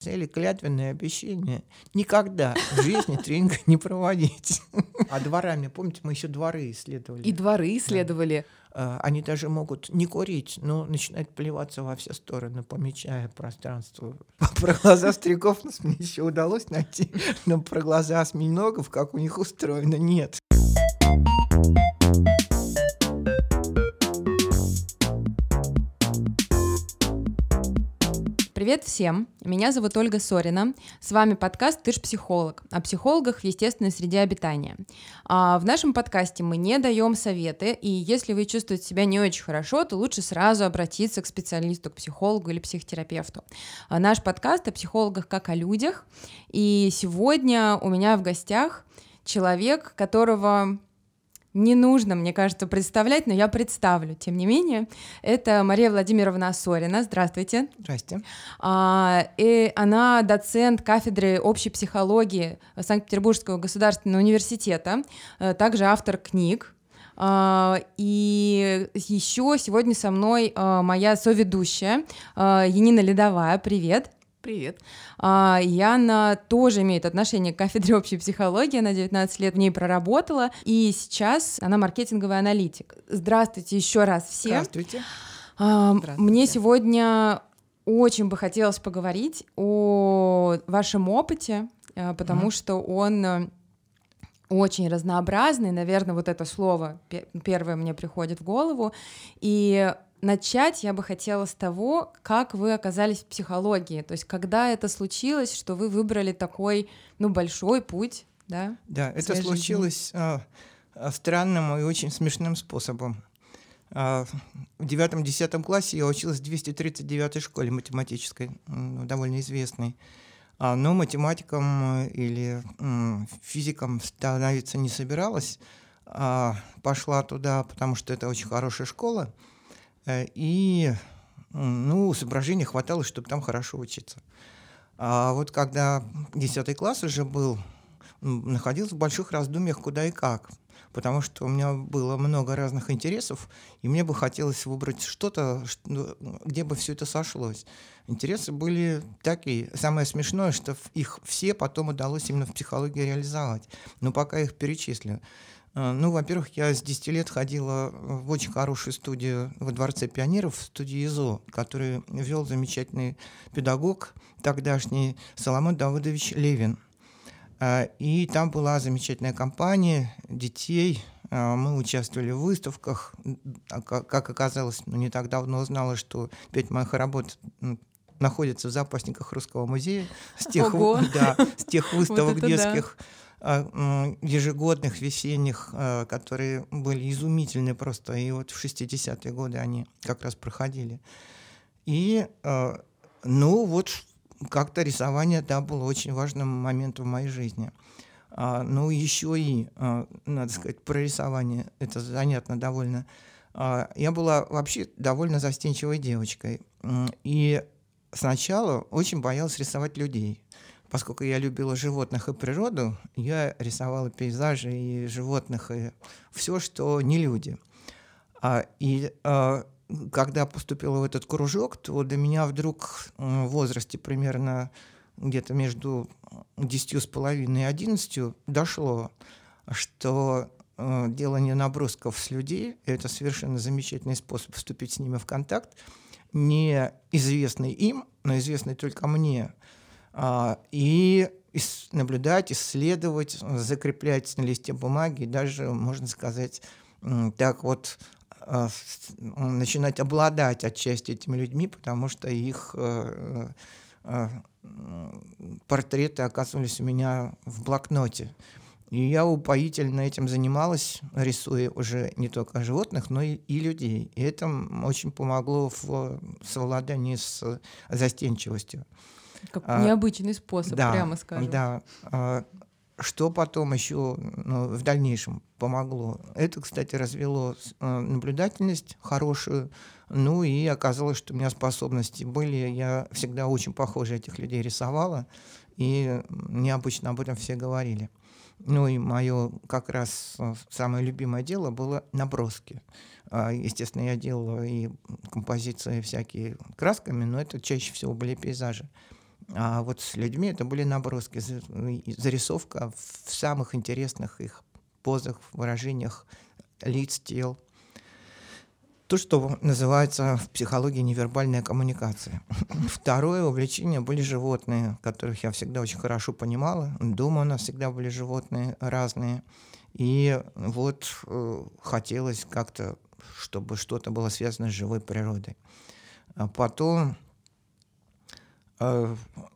взяли клятвенное обещание никогда в жизни тренинга не проводить. А дворами, помните, мы еще дворы исследовали. И дворы исследовали. А, Они даже могут не курить, но начинают плеваться во все стороны, помечая пространство. Про глаза стариков нас мне еще удалось найти, но про глаза осьминогов, как у них устроено, нет. Привет всем! Меня зовут Ольга Сорина. С вами подкаст «Ты ж психолог» о психологах в естественной среде обитания. А в нашем подкасте мы не даем советы, и если вы чувствуете себя не очень хорошо, то лучше сразу обратиться к специалисту, к психологу или психотерапевту. А наш подкаст о психологах как о людях, и сегодня у меня в гостях человек, которого не нужно, мне кажется, представлять, но я представлю. Тем не менее, это Мария Владимировна Осорина. Здравствуйте. Здрасте. А, и она доцент кафедры общей психологии Санкт-Петербургского государственного университета, э, также автор книг. А, И еще сегодня со мной а, моя соведущая а, Янина Ледовая. Привет. Привет. А, Яна тоже имеет отношение к кафедре общей психологии, она 19 лет в ней проработала, и сейчас она маркетинговый аналитик. Здравствуйте еще раз всем. Здравствуйте. А, Здравствуйте. Мне сегодня очень бы хотелось поговорить о вашем опыте, э, потому Мгм. что он э, очень разнообразный, наверное, вот это слово пе- первое мне приходит в голову. И начать я бы хотела с того, как вы оказались в психологии, то есть когда это случилось, что вы выбрали такой, ну, большой путь, да? Да, это случилось а, странным и очень смешным способом. А, в девятом-десятом классе я училась в 239 школе математической, м, довольно известной. А, но математиком э, или м, физиком становиться не собиралась. А, пошла туда, потому что это очень хорошая школа. Э, И ну, соображений хватало, чтобы там хорошо учиться. А вот когда 10 класс уже был, находился в больших раздумьях, куда и как. Потому что у меня было много разных интересов, и мне бы хотелось выбрать что-то, ну, где бы все это сошлось. Интересы были такие. Самое смешное, что их все потом удалось именно в психологии реализовать. Но пока их перечислю. А, Ну, во-первых, я с 10 лет ходила в очень хорошую студию во Дворце пионеров, студию ИЗО, который вел замечательный педагог тогдашний Соломон Давыдович Левин. А, И там была замечательная компания детей. Мы участвовали в выставках. А ка- Как оказалось, ну, не так давно узнала, что пять моих работ находятся в запасниках Русского музея с тех, Ого! да, с тех выставок да. детских а, м, ежегодных, весенних, а, которые были изумительны просто. И вот в 60-е годы они как раз проходили. И, а, ну, вот как-то рисование, да, было очень важным моментом в моей жизни. А, ну, еще и, а, надо сказать, про рисование, это занятно довольно. А, я была вообще довольно застенчивой девочкой. И сначала очень боялась рисовать людей. Поскольку я любила животных и природу, я рисовала пейзажи и животных, и все, что не люди. А, и а, когда поступила в этот кружок, то до меня вдруг в возрасте примерно где-то между десятью с половиной и одиннадцатью дошло, что э, делание набросков с людей – это совершенно замечательный способ вступить с ними в контакт, не известный им, но известный только мне, и ис- наблюдать, исследовать, закреплять на листе бумаги, и даже, можно сказать, так вот а, начинать обладать отчасти этими людьми, потому что их э, э, портреты оказывались у меня в блокноте. И я упоительно этим занималась, рисуя уже не только животных, но и, и людей. И это очень помогло в совладании с застенчивостью. Как А, необычный способ, прямо скажем. Да. А, Что потом еще ну, в дальнейшем помогло? Это, кстати, развело э, наблюдательность хорошую. Ну и оказалось, что у меня способности были. Я всегда очень похоже этих людей рисовала. И необычно об этом все говорили. Ну и мое как раз э, самое любимое дело было наброски. А, Естественно, я делала и композиции всякие красками, но это чаще всего были пейзажи. А вот с людьми это были наброски, зарисовка в самых интересных их позах, выражениях лиц, тел. То, что называется в психологии невербальная коммуникация. Второе увлечение были животные, которых я всегда очень хорошо понимала. Дома у нас всегда были животные разные. И вот э, хотелось как-то, чтобы что-то было связано с живой природой. А потом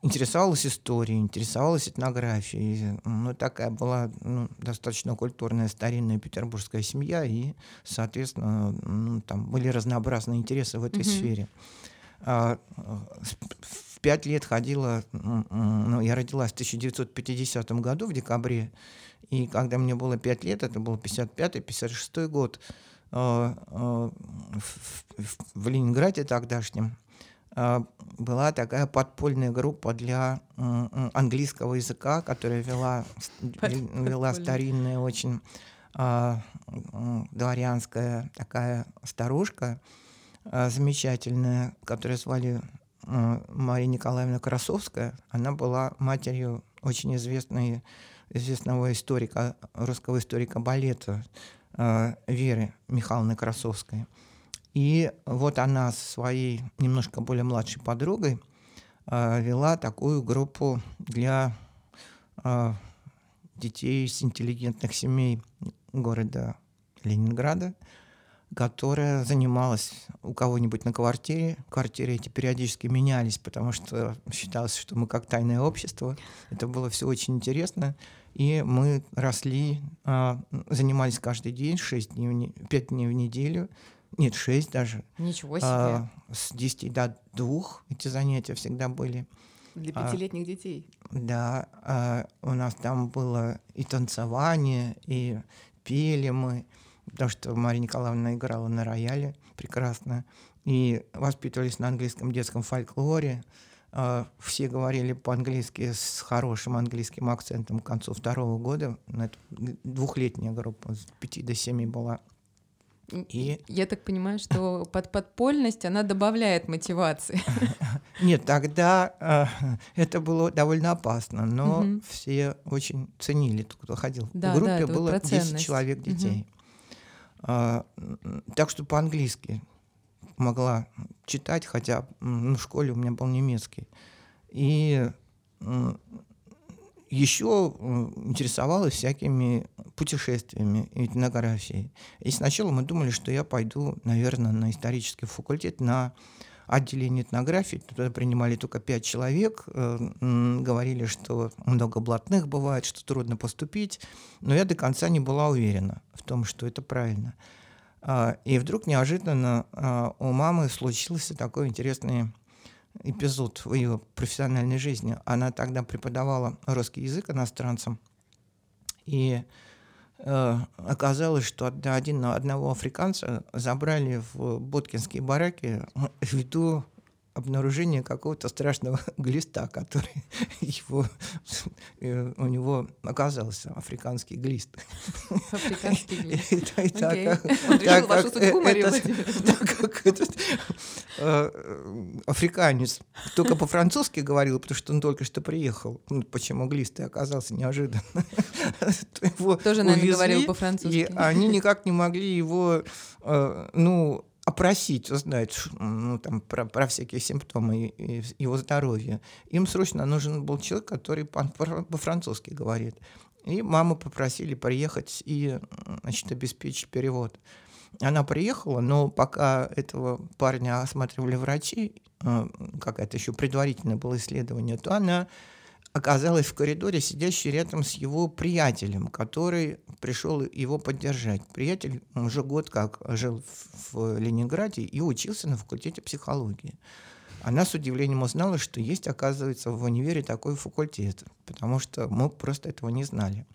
интересовалась историей, интересовалась этнографией. Ну, такая была ну, достаточно культурная старинная петербургская семья, и, соответственно, ну, там были разнообразные интересы в этой mm-hmm. сфере. А, в пять лет ходила, ну, я родилась в 1950 году, в декабре, и когда мне было пять лет, это был 55-56 год, а, а, в Ленинграде тогдашнем, была такая подпольная группа для английского языка, которая вела, вела старинная очень дворянская такая старушка, замечательная, которую звали Мария Николаевна Красовская. Она была матерью очень известной, известного историка, русского историка балета Веры Михайловны Красовской. И вот она со своей немножко более младшей подругой э, вела такую группу для э, детей из интеллигентных семей города Ленинграда, которая занималась у кого-нибудь на квартире. Квартиры эти периодически менялись, потому что считалось, что мы как тайное общество. Это было все очень интересно. И мы росли, э, занимались каждый день, 6 дней, 5 дней в неделю – нет, шесть даже. Ничего себе. А, с 10 до двух эти занятия всегда были. Для а, пятилетних а, детей. Да, а, у нас там было и танцевание, и пели мы, потому что Мария Николаевна играла на рояле прекрасно, и воспитывались на английском детском фольклоре. А, все говорили по-английски с хорошим английским акцентом к концу второго года. Это двухлетняя группа, с пяти до семи была. И... Я так понимаю, что под подпольность она добавляет мотивации. Нет, тогда э, это было довольно опасно, но угу. все очень ценили, кто ходил. Да, в группе да, было 10 человек детей. Угу. А, так что по-английски могла читать, хотя ну, в школе у меня был немецкий. И еще интересовалась всякими путешествиями этнографией. И сначала мы думали, что я пойду, наверное, на исторический факультет, на отделение этнографии. Туда принимали только пять человек, э, говорили, что много блатных бывает, что трудно поступить. Но я до конца не была уверена в том, что это правильно. А, и вдруг неожиданно а, у мамы случился такой интересный эпизод в ее профессиональной жизни. Она тогда преподавала русский язык иностранцам. И э, оказалось, что один, одного африканца забрали в Боткинские бараки ввиду обнаружение какого-то страшного глиста, который его, э, у него оказался африканский глист. Африканский глист. Он решил вашу судьбу, Мария Так как этот э, африканец только по-французски говорил, потому что он только что приехал. Ну, почему глист и оказался неожиданно. Тоже, наверное, говорил по-французски. И они никак не могли его, э, ну, опросить, узнать ну, там, про, про всякие симптомы его здоровья. Им срочно нужен был человек, который по-французски говорит. И маму попросили приехать и значит, обеспечить перевод. Она приехала, но пока этого парня осматривали врачи, э, какое-то еще предварительное было исследование, то она оказалась в коридоре, сидящей рядом с его приятелем, который пришел его поддержать. Приятель уже год как жил в, Ленинграде и учился на факультете психологии. Она с удивлением узнала, что есть, оказывается, в универе такой факультет, потому что мы просто этого не знали.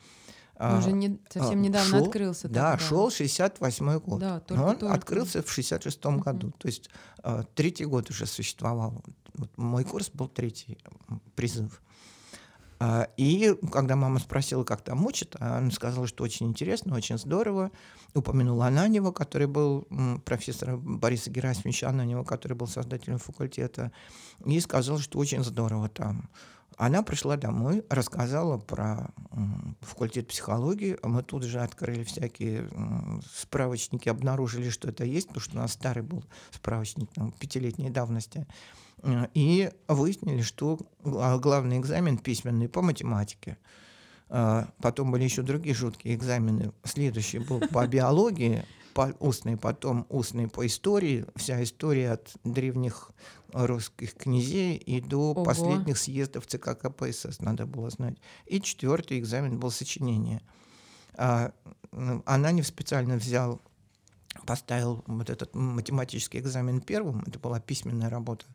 Он уже не, совсем а, недавно шел, открылся. Да, тогда. шел 68 год. Да, только, Но он только. открылся в 66 uh-huh. году. То есть а, третий год уже существовал. Вот мой курс был третий призыв. А, и когда мама спросила, как там учат, она сказала, что очень интересно, очень здорово. Упомянула Ананева, который был профессором Бориса Герасимовича Ананева, который был создателем факультета, и сказала, что очень здорово там. Она пришла домой, рассказала про факультет психологии. А мы тут же открыли всякие справочники, обнаружили, что это есть, потому что у нас старый был справочник там, пятилетней давности. Э, и выяснили, что главный экзамен письменный по математике. Э, потом были еще другие жуткие экзамены. Следующий был по биологии, по устный, потом устный по истории. Вся история от древних русских князей и до Ого. последних съездов ЦК КПСС надо было знать. И четвертый экзамен был сочинение. А, Ананев специально взял поставил вот этот математический экзамен первым, это была письменная работа,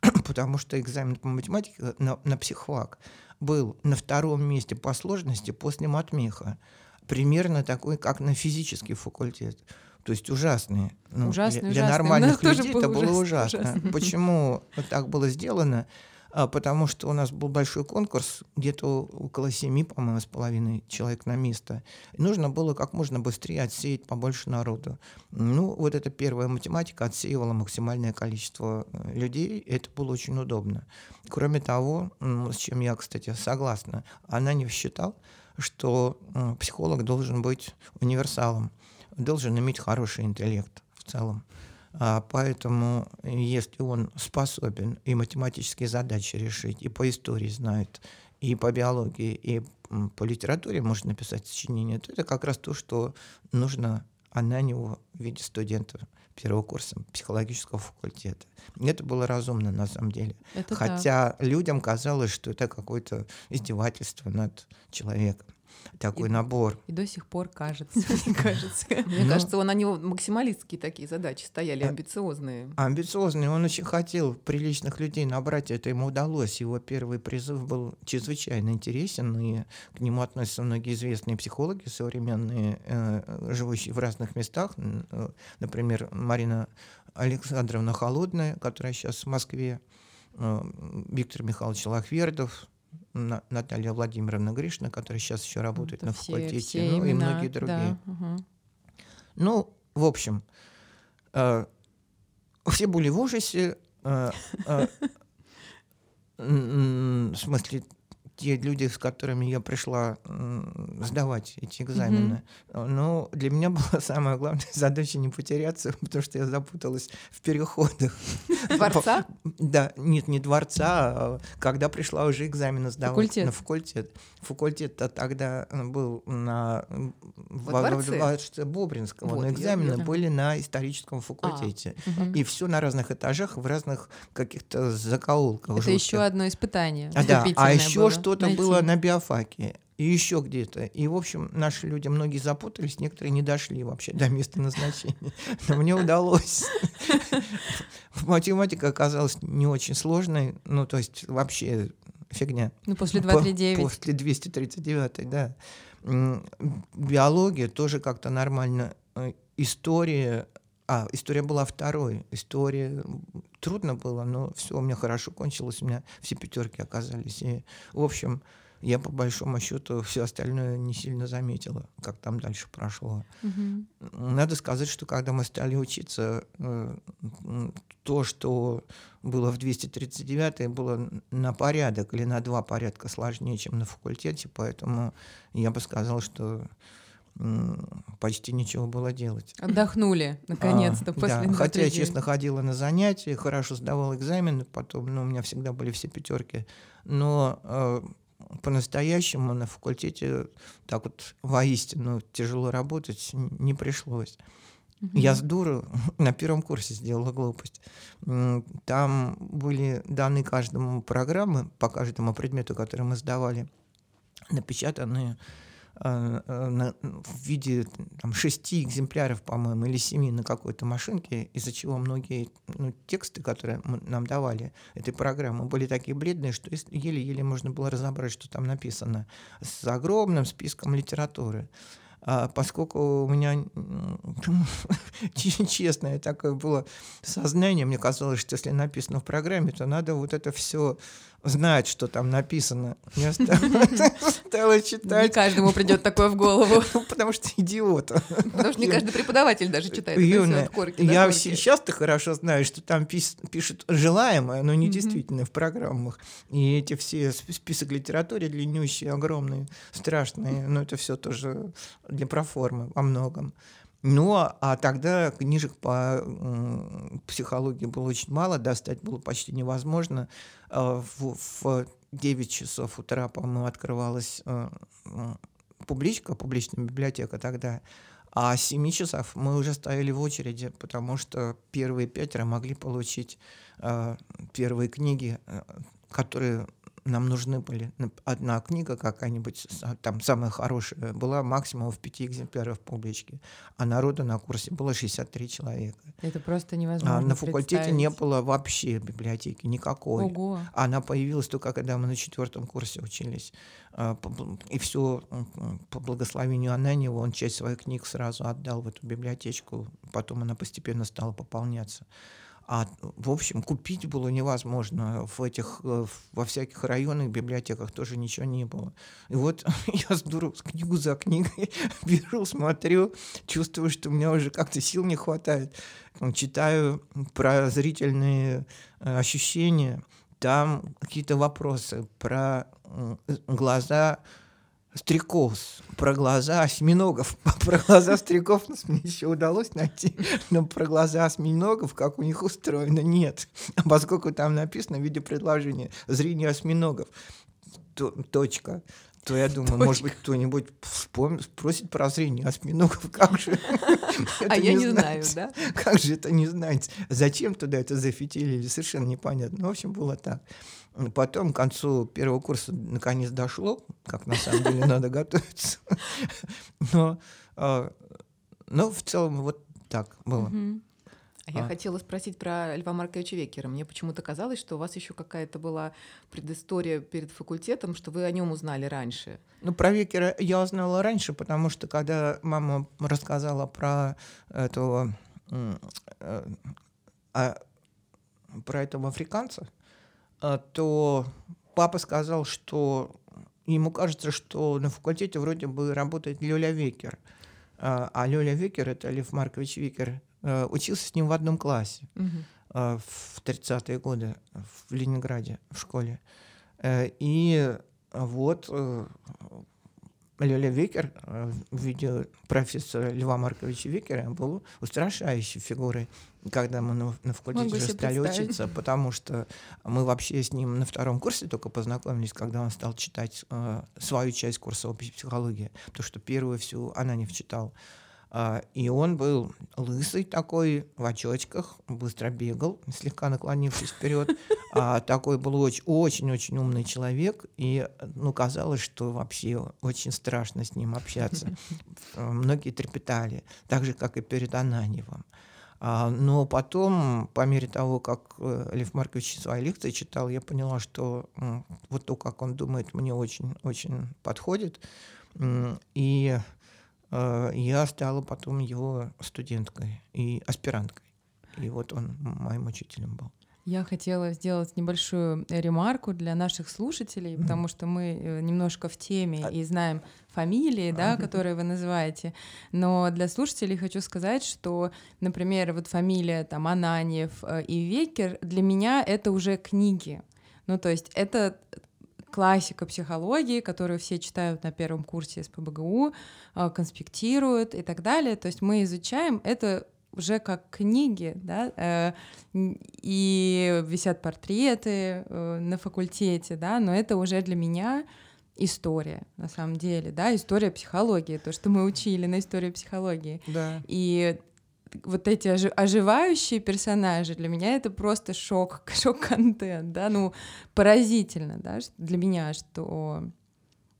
потому что экзамен по математике на, на психфак был на втором месте по сложности после матмеха, примерно такой, как на физический факультет. То есть ужасные. Ну, ужасный, для, для нормальных людей это было ужасно. ужасно. Почему так было сделано? А, потому что у нас был большой конкурс, где-то около семи, по-моему, с половиной человек на место. И нужно было как можно быстрее отсеять побольше народу. Ну, вот эта первая математика отсеивала максимальное количество э, людей, это было очень удобно. Кроме того, с чем я, кстати, согласна, она не считал, что психолог должен быть универсалом, должен иметь хороший интеллект в целом. А, поэтому, если он способен и математические задачи решить, и по истории знает, и по биологии, и по литературе может написать сочинение, то это как раз то, что нужно Ананеву в виде студента первого курса психологического факультета. Это было разумно на самом деле. Это Хотя так. людям казалось, что это какое-то издевательство над человеком такой и, набор. И до сих пор кажется, мне кажется. Мне кажется, он на него максималистские такие задачи стояли, амбициозные. Амбициозные. Он очень хотел приличных людей набрать, это ему удалось. Его первый призыв был чрезвычайно интересен, и к нему относятся многие известные психологи современные, э, живущие в разных местах. Э, например, Марина Александровна Холодная, которая сейчас в Москве, э, Виктор Михайлович Лахвердов, Наталья Владимировна Гришна, которая сейчас еще работает Это на все, факультете, все ну имена, и многие другие. Да, угу. Ну, в общем, э, все были в ужасе. Э, э, в смысле, те люди, с которыми я пришла сдавать эти экзамены. Mm-hmm. Но для меня была самая главная задача не потеряться, потому что я запуталась в переходах. Дворца? Да, нет, не дворца, а когда пришла уже экзамены сдавать факультет. на факультет. Факультет тогда был на дворце Бобринского, вот, но экзамены были на историческом факультете. А, угу. И все на разных этажах, в разных каких-то закоулках. Это жутких. еще одно испытание. А, да, а еще что что-то было на биофаке и еще где-то. И, в общем, наши люди, многие запутались, некоторые не дошли вообще до места назначения. Но мне удалось. Математика оказалась не очень сложной, ну, то есть вообще фигня. Ну, после 239. После 239, да. Биология тоже как-то нормально. Э, история а, история была второй. История трудно было, но все у меня хорошо кончилось, у меня все пятерки оказались. И, в общем, я по большому счету все остальное не сильно заметила, как там дальше прошло. Угу. Надо сказать, что когда мы стали учиться, э, то, что было в 239 было на порядок или на два порядка сложнее, чем на факультете, поэтому я бы сказал, что почти ничего было делать. Отдохнули, наконец-то, а, после да, Хотя я, честно, ходила на занятия, хорошо сдавала экзамены, потом, ну, у меня всегда были все пятерки, но э, по-настоящему на факультете так вот воистину тяжело работать не пришлось. Угу. Я с дуру на первом курсе сделала глупость. Там были даны каждому программы по каждому предмету, который мы сдавали, напечатанные а, а, в виде там, шести экземпляров, по-моему, или семи на какой-то машинке, из-за чего многие ну, тексты, которые нам давали этой программы, были такие бледные, что еле-еле можно было разобрать, что там написано, с огромным списком литературы. А поскольку у меня честное такое было сознание, мне казалось, что если написано в программе, то надо вот это все знать, что там написано. Я стала, стала Не читать, каждому придет такое в голову. потому что идиот. Потому что не каждый преподаватель даже читает. Я сейчас-то хорошо знаю, что там пишут желаемое, но не действительно в программах. И эти все сп- список литературы длиннющие, огромные, страшные. Но это все тоже для проформы во многом. Ну, а- тогда книжек по м, психологии было очень мало, достать было почти невозможно. А В, в 9 часов утра, по-моему, открывалась э, публичка, публичная библиотека тогда. А с 7 часов мы уже стояли в очереди, потому что первые пятеро могли получить э, первые книги, э, которые нам нужны были. Нап- Одна книга какая-нибудь, с- там самая хорошая, была максимум в пяти экземплярах в публичке. А народу на курсе было 63 человека. Это просто невозможно А на факультете не было вообще библиотеки никакой. Ого. Она появилась только когда мы на четвертом курсе учились. А, И все по благословению Ананьева он часть своих книг сразу отдал в эту библиотечку. Потом она постепенно стала пополняться. А, в общем, купить было невозможно. В этих, э, во всяких районных библиотеках тоже ничего не было. И вот я с дуру книгу за книгой беру, смотрю, чувствую, что у меня уже как-то сил не хватает. Читаю про зрительные э, ощущения, там какие-то вопросы про э, глаза стрекоз, про глаза осьминогов. Про глаза стрекоз мне еще удалось найти, но про глаза осьминогов, как у них устроено, нет. А поскольку там написано в виде предложения «зрение осьминогов», то- точка, то я думаю, может быть, кто-нибудь вспомнит, спросит про зрение осьминогов, как же А я не знаю, да? Как же это не знать? Зачем туда это зафитилили? Совершенно непонятно. Ну, в общем, было так. Потом к концу первого курса наконец дошло, как на самом деле надо готовиться. Но, а, но в целом вот так было. А я А. хотела спросить про Льва Марковича Векера. Мне почему-то казалось, что у вас еще какая-то была предыстория перед факультетом, что вы о нем узнали раньше. Ну, про Викера я узнала раньше, потому что когда мама рассказала про этого, э, а, про этого африканца, то папа сказал, что ему кажется, что на факультете вроде бы работает Лёля Викер. А а Лёля Викер, это Лев Маркович Викер, э, учился с ним в одном классе а, в 30-е годы в Ленинграде в школе. Э, И вот Лёля Викер э, в виде профессора Льва Марковича Викера был устрашающей фигурой, когда мы на, на факультете стали учиться, потому что мы вообще с ним на втором курсе только познакомились, когда он стал читать э, свою часть курса общей психологии, потому что первую всю Ананев читал. А, И он был лысый такой, в очочках, быстро бегал, слегка наклонившись вперед. А такой был оч- очень-очень умный человек, и ну, казалось, что вообще очень страшно с ним общаться. Э, Многие трепетали, так же, как и перед Ананьевым. А, Но потом, по мере того, как э, Лев Маркович свои лекции читал, я поняла, что вот то, как он думает, мне очень-очень подходит. И я стала потом его студенткой и аспиранткой. И вот он моим учителем был. Я хотела сделать небольшую ремарку для наших слушателей, потому что мы э, немножко в теме А- и знаем фамилии, да, которые вы называете. Но для слушателей хочу сказать, что, например, вот фамилия там Ананьев э, и Векер для меня это уже книги. Ну, то есть это классика психологии, которую все читают на первом курсе СПБГУ, э, конспектируют и так далее. То есть мы изучаем это уже как книги, да, э, и висят портреты э, на факультете, да, но это уже для меня история, на самом деле, да, история психологии, то, что мы учили на истории психологии. Да. И вот эти ожи- оживающие персонажи для меня это просто шок, шок-контент, да, ну поразительно, да, для меня, что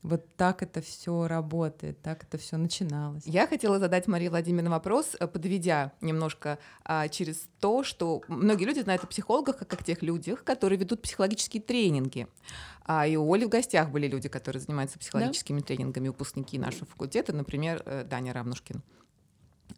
вот так это все работает, так это все начиналось. Я хотела задать Марии Владимировне вопрос, э, подведя немножко а, через то, что многие люди знают о психологах как о тех людях, которые ведут психологические тренинги. А и у Оли в гостях были люди, которые занимаются психологическими тренингами, выпускники нашего факультета, например, э, Даня Равнушкин.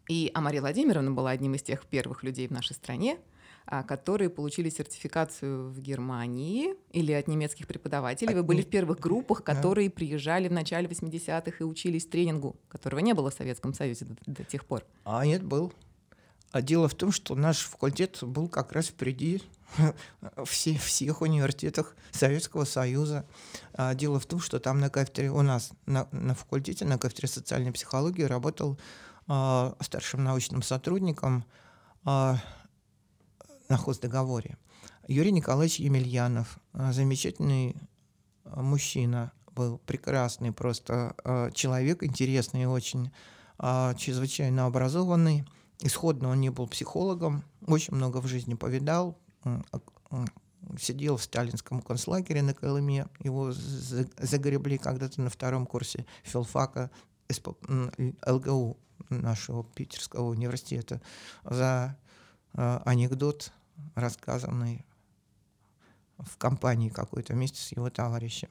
И а Мария Владимировна была одним из тех первых людей в нашей стране, а, которые получили сертификацию в Германии или от немецких преподавателей. Вы были в первых группах, которые приезжали в начале 80-х и учились тренингу, которого не было в Советском Союзе до, до тех пор. А нет, был. А дело в том, что наш факультет был как раз впереди все, всех университетах Советского Союза. А дело в том, что там на кафедре, у нас на, на факультете, на кафедре социальной психологии работал старшим научным сотрудником а, на хоздоговоре. Юрий Николаевич Емельянов, а, замечательный а, мужчина, был прекрасный просто а, человек, интересный очень, а, чрезвычайно образованный. Исходно он не был психологом, очень много в жизни повидал, сидел в сталинском концлагере на Колыме, его загребли когда-то на втором курсе филфака ЛГУ нашего Питерского университета за э, анекдот, рассказанный в компании какой-то вместе с его товарищем.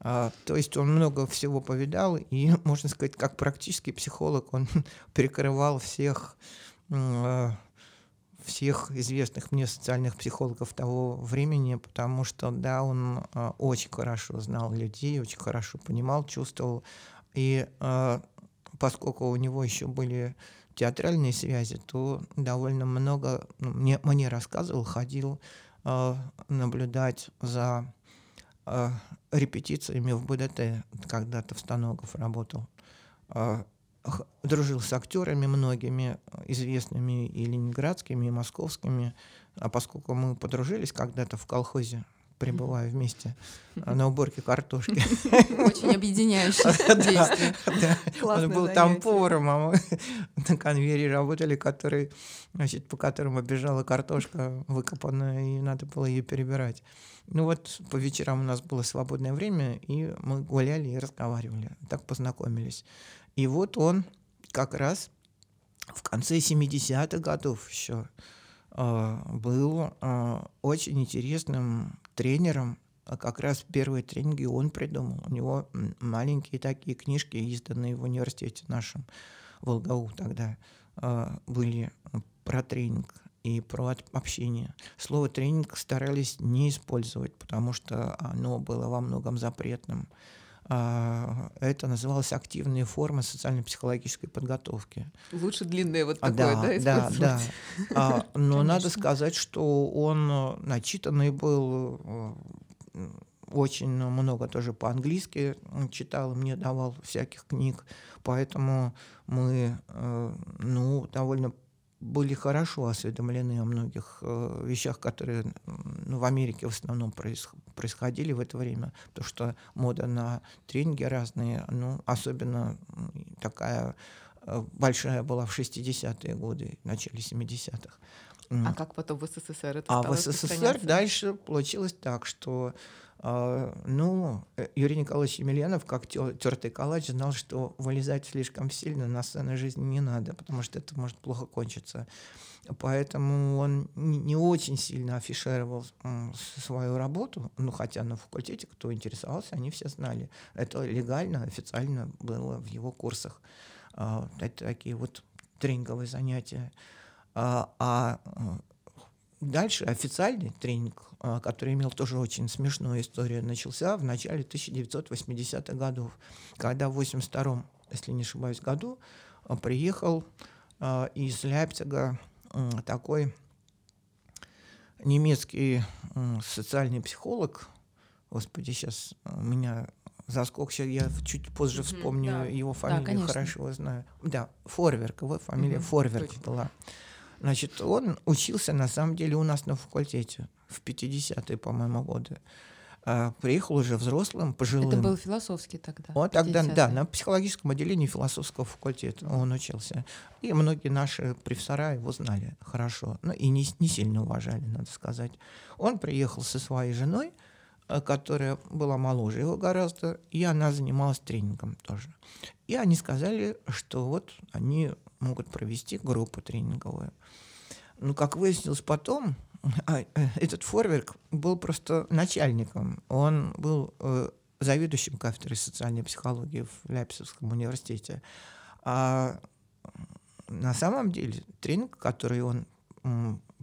А, то есть он много всего повидал, и, можно сказать, как практический психолог, он перекрывал всех э, всех известных мне социальных психологов того времени, потому что, да, он э, очень хорошо знал людей, очень хорошо понимал, чувствовал. И поскольку у него еще были театральные связи, то довольно много ну, мне, мне рассказывал, ходил э, наблюдать за э, репетициями в БДТ, когда-то в Станогов работал. Э, дружил с актерами многими, известными и ленинградскими, и московскими. А поскольку мы подружились когда-то в колхозе, пребывая вместе на уборке картошки. Очень объединяющее действие. Он был там поваром, а мы на конвейере работали, который, значит, по которым обижала картошка выкопанная, и надо было ее перебирать. Ну вот по вечерам у нас было свободное время, и мы гуляли и разговаривали. Так познакомились. И вот он как раз в конце 70-х годов еще был э, очень интересным тренером. А как раз первые тренинги он придумал. У него маленькие такие книжки, изданные в университете нашем, в тогда, были про тренинг и про общение. Слово тренинг старались не использовать, потому что оно было во многом запретным. А, это называлось активные формы социально-психологической подготовки. Лучше длинное вот а, такое, да, да, да, да. Но надо сказать, что он э, начитанный был, э, очень много тоже по-английски читал, мне давал всяких книг, поэтому мы, э, ну, довольно были хорошо осведомлены о многих э, вещах, которые ну, в Америке в основном проис, происходили в это время, потому что мода на тренинги разные, ну, особенно такая э, большая была в 60-е годы, в начале 70-х. А как потом в СССР это А в СССР дальше получилось так, что ну, э, Юрий Николаевич Емельянов, как тертый калач, знал, что вылезать слишком сильно на сцену жизни не надо, потому что это может плохо кончиться. Поэтому он не очень сильно афишировал свою работу, ну, хотя на факультете, кто интересовался, они все знали. Это легально, официально было в его курсах. А, это такие вот тренинговые занятия. А, а Дальше официальный тренинг, а, который имел тоже очень смешную историю, начался в начале 1980-х годов, когда в 82-м, если не ошибаюсь, году а, приехал а, из Ляпцига такой немецкий социальный психолог, господи, сейчас у меня заскок, сейчас я чуть позже вспомню mm-hmm, да. его фамилию, да, хорошо его знаю. Да, Форверк, его фамилия mm-hmm, Форверк точно. была. Значит, он учился на самом деле у нас на факультете в 50-е, по-моему, годы. А, приехал уже взрослым, пожилым. Это был философский тогда? Вот тогда, да, на психологическом отделении философского факультета он учился. И многие наши профессора его знали хорошо, ну и не, не сильно уважали, надо сказать. Он приехал со своей женой, э, которая была моложе его гораздо, и она занималась тренингом тоже. И они сказали, что вот они могут провести группу тренинговую. Ну, как выяснилось потом, а, э, этот Форверк был просто начальником. Он был э, заведующим кафедрой социальной психологии в Ляписовском университете. А на самом деле тренинг, который он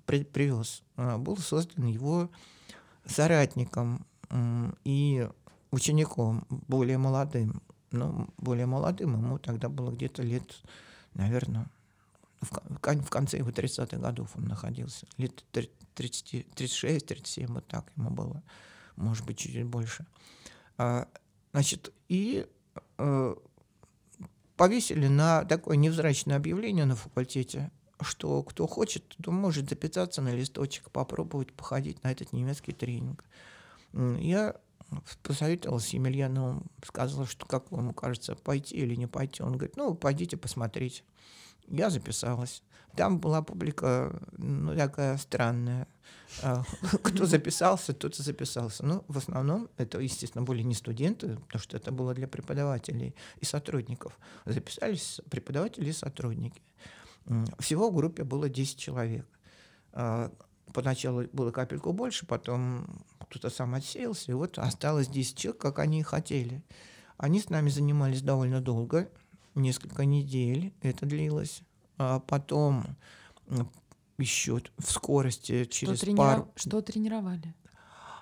при, привез, а, был создан его соратником и учеником, более молодым. Ну, более молодым ему тогда было где-то лет, наверное, в, конце его 30-х годов он находился. Лет 36-37, вот так ему было. Может быть, чуть-чуть больше. А, значит, и э, повесили на такое невзрачное объявление на факультете, что кто хочет, то может записаться на листочек, попробовать походить на этот немецкий тренинг. Я посоветовал с Емельяновым, сказал, что как ему кажется, пойти или не пойти. Он говорит, ну, пойдите посмотрите. Я записалась. Там была публика, ну, такая странная. А, кто записался, тот и записался. Ну, в основном это, естественно, были не студенты, потому что это было для преподавателей и сотрудников. Записались преподаватели и сотрудники. Всего в группе было 10 человек. А, поначалу было капельку больше, потом кто-то сам отсеялся, и вот осталось 10 человек, как они и хотели. Они с нами занимались довольно долго, несколько недель это длилось. А потом еще в скорости через что пару... Что тренировали?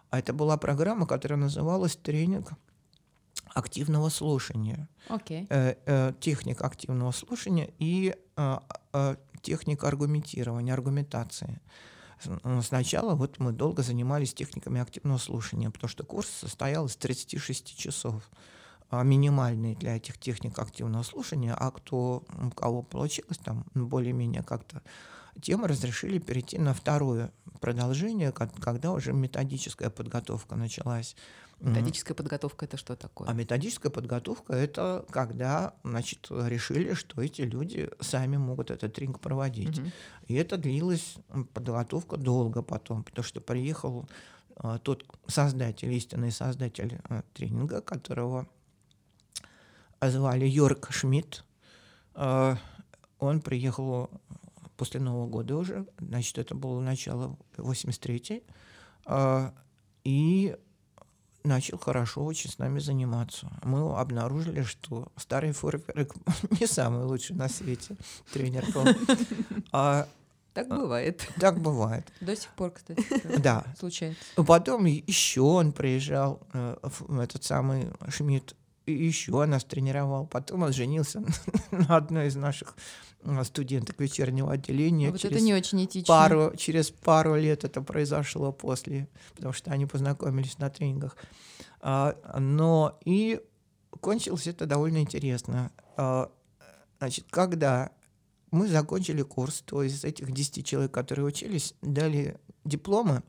А это была программа, которая называлась «Тренинг активного слушания». Okay. Э, э, техника активного слушания и э, э, техника аргументирования, аргументации. Сначала вот мы долго занимались техниками активного слушания, потому что курс состоял из 36 часов. А, минимальные для этих техник активного слушания, а кто, у кого получилось там более-менее как-то, тем разрешили перейти на второе продолжение, когда уже методическая подготовка началась. Методическая подготовка это что такое? А методическая подготовка это когда, значит, решили, что эти люди сами могут этот тренинг проводить. Угу. И это длилась подготовка долго потом, потому что приехал а, тот создатель, истинный создатель а, тренинга, которого звали Йорк Шмидт. А, он приехал после Нового года уже, значит, это было начало 83-й, а, и начал хорошо очень с нами заниматься. Мы обнаружили, что старый Форверк не самый лучший на свете тренер был. А, так бывает. Так бывает. До сих пор, кстати, да. случается. Потом еще он приезжал, э, этот самый Шмидт, и еще нас тренировал. Потом он женился на одной из наших а, студенток вечернего отделения. Вот через это не очень этично. Пару, через пару лет это произошло после, потому что они познакомились на тренингах. А, но и кончилось это довольно интересно. А, значит, когда мы закончили курс, то есть этих 10 человек, которые учились, дали дипломы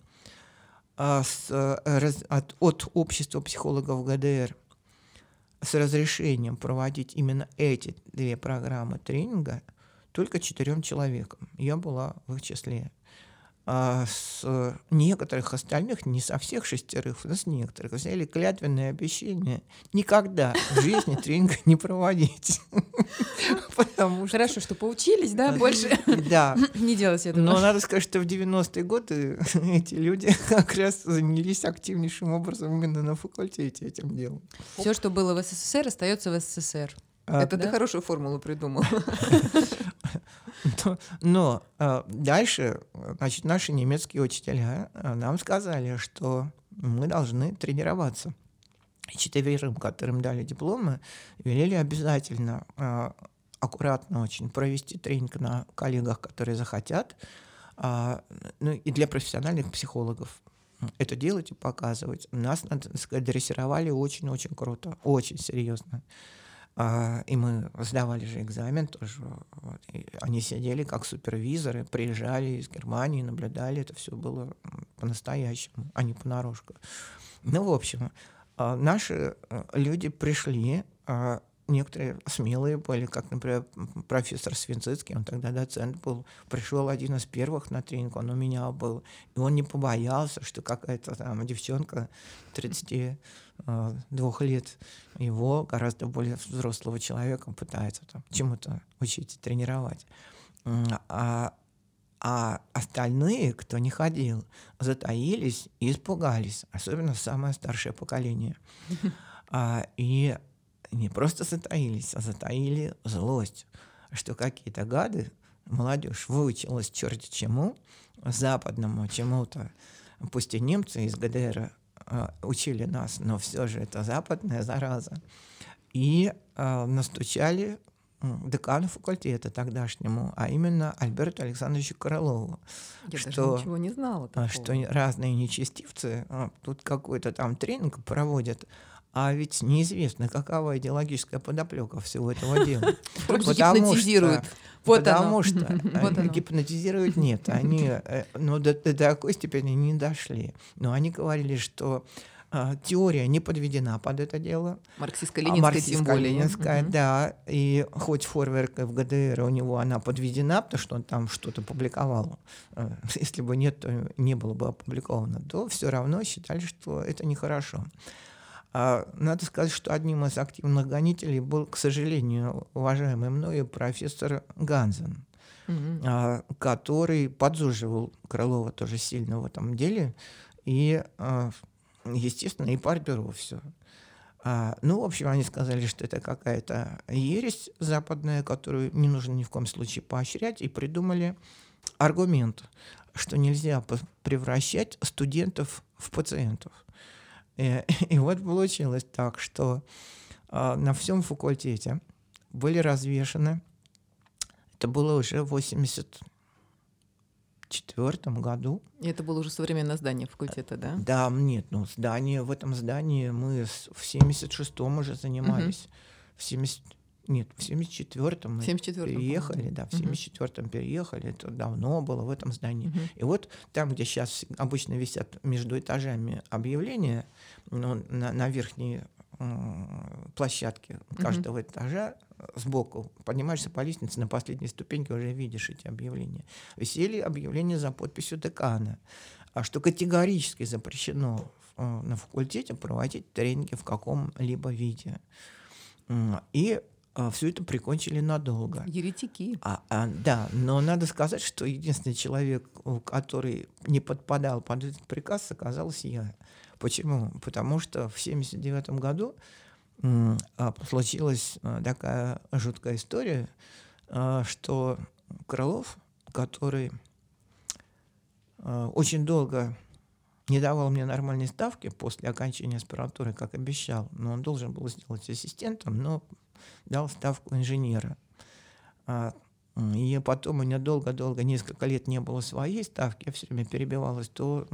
с, от, от общества психологов ГДР – с разрешением проводить именно эти две программы тренинга только четырем человекам. Я была в их числе. А с некоторых остальных, не со всех шестерых, но с некоторых, взяли клятвенное обещание никогда в жизни тренинга не проводить. Потому что... Хорошо, что поучились, да, больше да. не делать этого. Но надо сказать, что в 90-е годы эти люди как раз занялись активнейшим образом именно на факультете этим делом. Все, что было в СССР, остается в СССР. А, Это да? ты хорошую формулу придумал. Но, а, дальше, значит, наши немецкие учителя а, нам сказали, что мы должны тренироваться. И четверым, которым дали дипломы, велели обязательно аккуратно очень провести тренинг на коллегах, которые захотят, ну и для профессиональных психологов это делать и показывать. Нас, надо сказать, дрессировали очень-очень круто, очень серьезно. А, и мы сдавали же экзамен тоже. Вот. И они сидели как супервизоры, приезжали из Германии, наблюдали. Это все было по-настоящему, а не понарошку. Ну, в общем, а, наши э, люди пришли, а, некоторые смелые были, как, например, профессор Свинцицкий, он тогда доцент был, пришел один из первых на тренинг, он у меня был, и он не побоялся, что какая-то там девчонка 32 э, лет его, гораздо более взрослого человека, пытается там чему-то учить, тренировать. А, а остальные, кто не ходил, затаились и испугались, особенно самое старшее поколение. А, и не просто затаились, а затаили злость, что какие-то гады молодежь выучилась черти чему, западному чему-то. Пусть и немцы из ГДР э, учили нас, но все же это западная зараза. И э, настучали декану факультета тогдашнему, а именно Альберту Александровичу Королову. Я что, даже ничего не знала. Такого. Что разные нечестивцы а, тут какой-то там тренинг проводят, а ведь неизвестно, какова идеологическая подоплека всего этого дела. Гипнотизируют. Потому что гипнотизируют нет. Они э, ну, до, до такой степени не дошли. Но они говорили, что а, теория не подведена под это дело. Марксистско-ленинская тем более. Ленинская, угу. да. И хоть Форверк в ГДР у него она подведена, потому что он там что-то публиковал. Э, если бы нет, то не было бы опубликовано. То все равно считали, что это нехорошо. А надо сказать, что одним из активных гонителей был, к сожалению, уважаемый мною профессор Ганзен, угу. который подзуживал Крылова тоже сильно в этом деле. И а, естественно, и партбюро все. А, ну, в общем, они сказали, что это какая-то ересь западная, которую не нужно ни в коем случае поощрять, и придумали аргумент, что нельзя превращать студентов в пациентов. И, и вот получилось так, что а, на всем факультете были развешаны, это было уже 80 четвертом году. И это было уже современное здание факультета, да? Да, нет, ну здание, в этом здании мы в 76-м уже занимались. Угу. В 70, нет, в 74-м мы 74 переехали, да, в 74-м угу. переехали, это давно было в этом здании. Угу. И вот там, где сейчас обычно висят между этажами объявления, ну, на, на верхней площадке каждого угу. этажа сбоку, поднимаешься по лестнице, на последней ступеньке уже видишь эти объявления. Висели объявления за подписью декана, а что категорически запрещено э, на факультете проводить тренинги в каком-либо виде. И все это прикончили надолго. Еретики. А, а, да, но надо сказать, что единственный человек, который не подпадал под этот приказ, оказался я. Почему? Потому что в 1979 году а, случилась а, такая жуткая история, а, что Крылов, который очень долго не давал мне нормальной ставки после окончания аспирантуры, как обещал, но он должен был сделать ассистентом, но дал ставку инженера. И потом у меня долго-долго, несколько лет не было своей ставки, я все время перебивалась то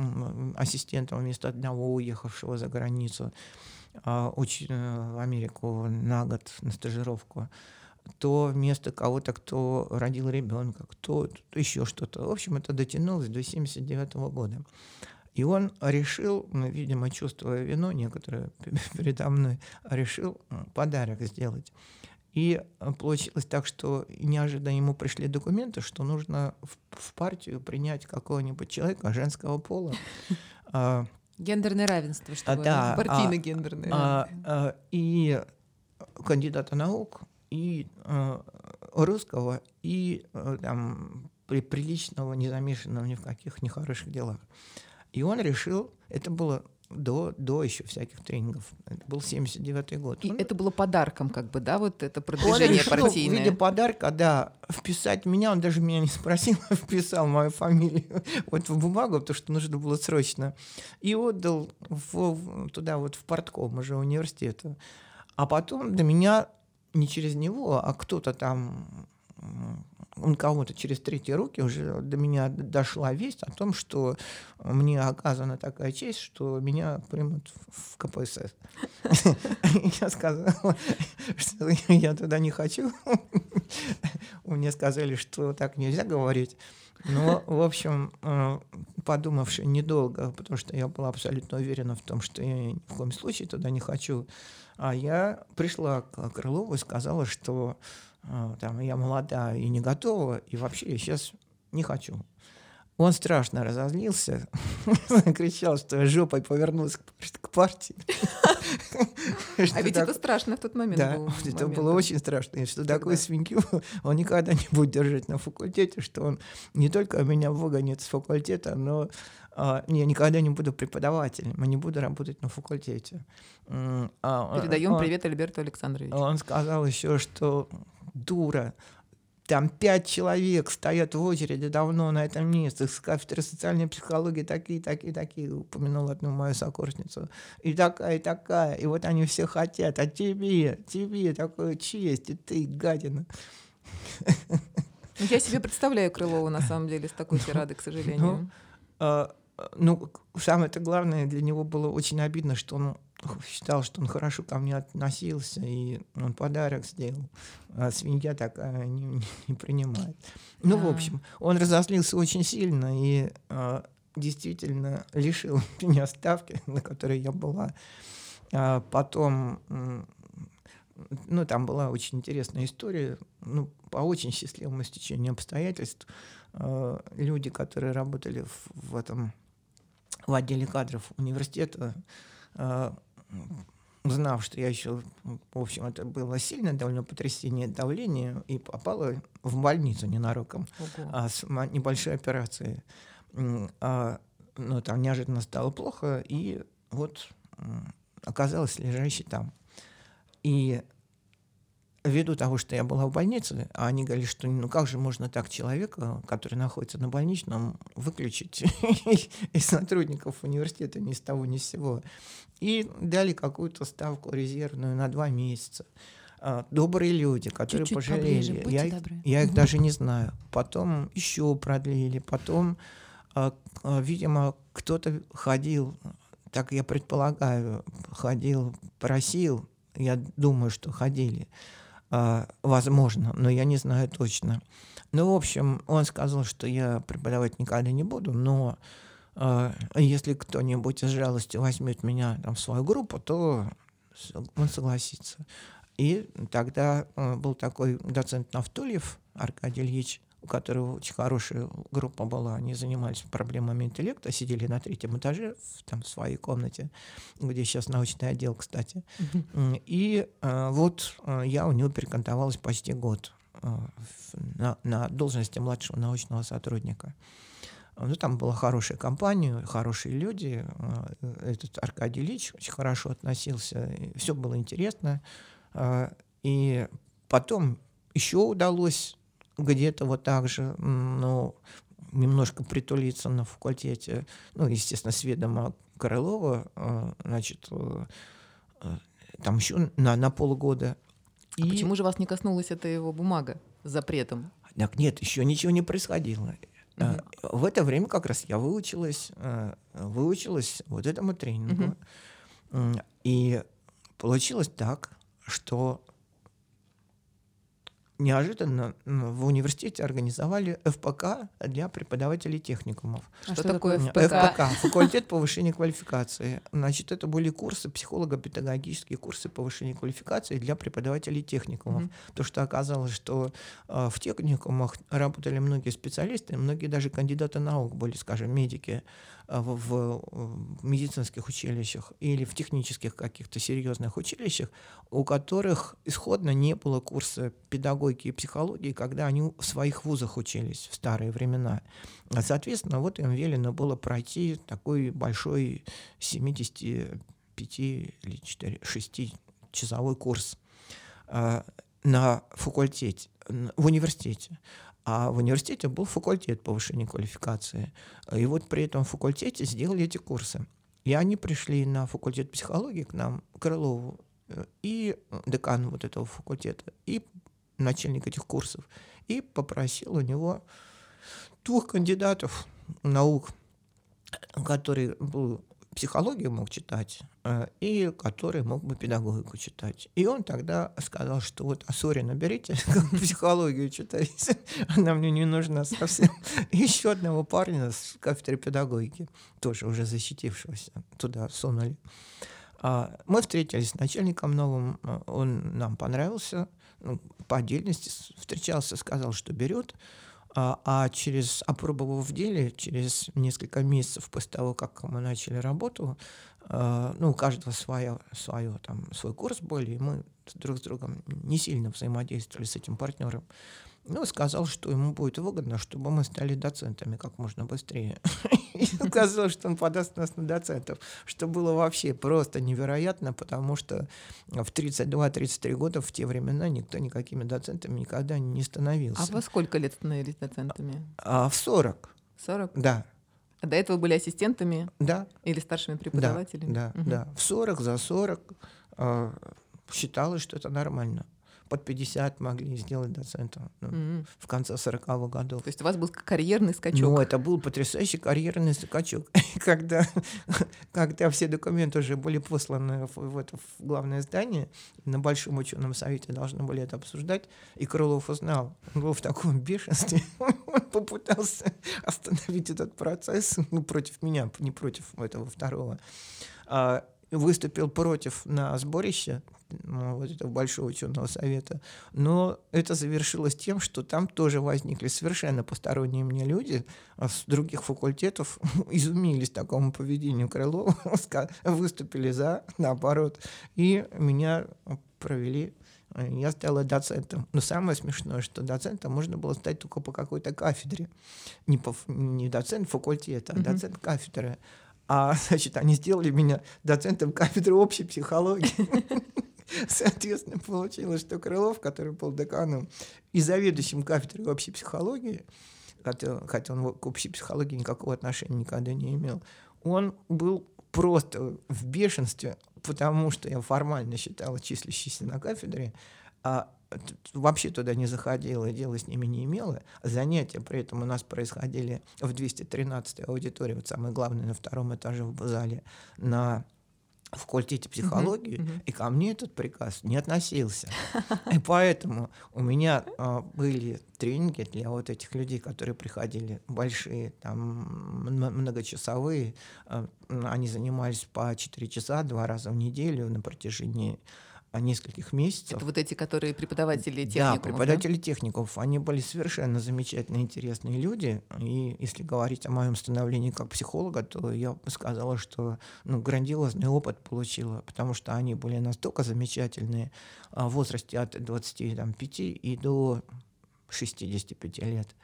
ассистентом вместо одного уехавшего за границу, а, очень, э, в Америку на год на стажировку, то вместо кого-то, кто родил ребенка, кто еще что-то. В общем, это дотянулось до 79 года. И он решил, ну, видимо, чувствуя вину некоторое передо мной, решил подарок сделать. И э, получилось так, что неожиданно ему пришли документы, что нужно в, в партию принять какого-нибудь человека женского пола. А, Гендерное равенство, чтобы да, партийно-гендерное. А, а, и кандидата наук, и а, русского, и а, там, при, приличного, не замешанного ни в каких нехороших делах. И он решил, это было до, до еще всяких тренингов. Это был 79-й год. И он, это было подарком, как бы, да, вот это продвижение он партийное? в виде подарка, да, вписать меня, он даже меня не спросил, вписал мою фамилию вот в бумагу, потому что нужно было срочно, и отдал в, туда вот в портком уже университета. А потом до меня не через него, а кто-то там он кого-то через третьи руки уже до меня дошла весть о том, что мне оказана такая честь, что меня примут в КПСС. Я сказала, что я туда не хочу. Мне сказали, что так нельзя говорить. Но, в общем, э, подумавши недолго, потому что я была абсолютно уверена в том, что я ни в коем случае туда не хочу, а я пришла к Крылову и сказала, что там, я молода и не готова, и вообще я сейчас не хочу. Он страшно разозлился, кричал, что я жопой повернулась к партии. А ведь это страшно в тот момент Да, это было очень страшно. Что такое свинью он никогда не будет держать на факультете, что он не только меня выгонит с факультета, но я никогда не буду преподавателем, и не буду работать на факультете. А, Передаем привет Альберту Александровичу. Он сказал еще, что дура, там пять человек стоят в очереди давно на этом месте. С кафедры социальной психологии, такие, такие, такие, упомянул одну мою сокурсницу, и такая, и такая, и вот они все хотят, а тебе, тебе такую честь, и ты, гадина. Я себе представляю Крылова, на самом деле, с такой тирадой, к сожалению. Ну, а, ну самое-то главное, для него было очень обидно, что он считал, что он хорошо ко мне относился, и он подарок сделал. А свинья такая не, не, не принимает. Ну, в общем, он разозлился очень сильно и а, действительно лишил меня ставки, на которой я была. А потом, ну, там была очень интересная история, ну, по очень счастливому стечению обстоятельств. А, люди, которые работали в, в этом в отделе кадров университета, узнав, что я еще, в общем, это было сильное довольно потрясение давления, и попала в больницу ненароком а, с небольшой операцией. А, ну, там неожиданно стало плохо, и вот оказалась лежащей там. И ввиду того, что я была в больнице, а они говорили, что ну как же можно так человека, который находится на больничном, выключить из сотрудников университета ни с того ни с сего. И дали какую-то ставку резервную на два месяца. А, добрые люди, которые Чуть-чуть пожалели. Поближе, я, их, я их даже не знаю. Потом еще продлили. Потом, а, а, видимо, кто-то ходил, так я предполагаю, ходил, просил, я думаю, что ходили, возможно, но я не знаю точно. Ну, в общем, он сказал, что я преподавать никогда не буду, но э, если кто-нибудь из жалости возьмет меня там, в свою группу, то он согласится. И тогда э, был такой доцент Нафтульев Аркадий Ильич, у которого очень хорошая группа была, они занимались проблемами интеллекта, сидели на третьем этаже, в, там, в своей комнате, где сейчас научный отдел, кстати. Mm-hmm. И э, вот э, я у него перекантовалась почти год э, на, на должности младшего научного сотрудника. Ну, там была хорошая компания, хорошие люди. Э, этот Аркадий Ильич очень хорошо относился. Все было интересно. Э, и потом еще удалось где-то вот так же, ну, немножко притулиться на факультете, ну, естественно, с ведома э, значит, э, э, там еще на, на полгода. А и... почему же вас не коснулась эта его бумага с запретом? Так нет, еще ничего не происходило. Угу. В это время как раз я выучилась, выучилась вот этому тренингу. Угу. И получилось так, что неожиданно в университете организовали ФПК для преподавателей техникумов. А что, что такое ФПК? ФПК – факультет повышения квалификации. Значит, это были курсы, психолого-педагогические курсы повышения квалификации для преподавателей техникумов. Mm-hmm. То, что оказалось, что э, в техникумах работали многие специалисты, многие даже кандидаты наук были, скажем, медики. В, в медицинских училищах или в технических каких-то серьезных училищах, у которых исходно не было курса педагогики и психологии, когда они в своих вузах учились в старые времена. А, соответственно, вот им велено было пройти такой большой 75 или 4, 6 часовой курс э, на факультете, в университете. А в университете был факультет повышения квалификации. И вот при этом факультете сделали эти курсы. И они пришли на факультет психологии к нам, Крылову, э, и декан вот этого факультета, и начальник этих курсов, и попросил у него двух кандидатов наук, который был психологию мог читать, э, и который мог бы педагогику читать. И он тогда сказал, что вот Асорина берите, психологию читайте, она мне не нужна совсем. Еще одного парня с кафедры педагогики, тоже уже защитившегося, туда сунули. А, мы встретились с начальником новым, э, он нам понравился, ну, по отдельности встречался, сказал, что берет. А, а через, опробовав в деле, через несколько месяцев после того, как мы начали работу, э, ну, у каждого свое, свое, там, свой курс был, и мы друг с другом не сильно взаимодействовали с этим партнером. Ну, сказал, что ему будет выгодно, чтобы мы стали доцентами как можно быстрее. И сказал, что он подаст нас на доцентов, что было вообще просто невероятно, потому что в 32-33 года в те времена никто никакими доцентами никогда не становился. А во сколько лет становились доцентами? А в 40. 40? Да. А до этого были ассистентами? Да. Или старшими преподавателями? Да, да, угу. да. В 40, за 40 э, считалось, что это нормально под 50 могли сделать доцентом ну, mm-hmm. в конце 40-х годов. То есть у вас был карьерный скачок? Ну, это был потрясающий карьерный скачок. когда, когда все документы уже были посланы в, в это в главное здание, на Большом ученом совете должны были это обсуждать, и Крылов узнал, он был в таком бешенстве, он попытался остановить этот процесс ну, против меня, не против этого второго. А, выступил против на сборище ну, вот этого большого ученого совета, но это завершилось тем, что там тоже возникли совершенно посторонние мне люди а с других факультетов, изумились такому поведению Крылова, выступили за, наоборот, и меня провели я стала доцентом. Но самое смешное, что доцентом можно было стать только по какой-то кафедре. Не, по, не доцент факультета, а доцент кафедры. А, значит, они сделали меня доцентом кафедры общей психологии. Соответственно, получилось, что Крылов, который был деканом и заведующим кафедрой общей психологии, хотя, хотя он к общей психологии никакого отношения никогда не имел, он был просто в бешенстве, потому что я формально считала числящийся на кафедре, а вообще туда не заходила и дела с ними не имела. Занятия при этом у нас происходили в 213-й аудитории, вот самое главное, на втором этаже в зале, на факультете психологии, uh-huh, uh-huh. и ко мне этот приказ не относился. И поэтому у меня а, были тренинги для вот этих людей, которые приходили, большие, там, многочасовые. А, они занимались по 4 часа два раза в неделю на протяжении нескольких месяцев. Это вот эти, которые преподаватели техникумов? Да, преподаватели да? техников. Они были совершенно замечательные, интересные люди. И если говорить о моем становлении как психолога, то я бы сказала, что ну, грандиозный опыт получила, потому что они были настолько замечательные а, в возрасте от 25 и до 65 лет.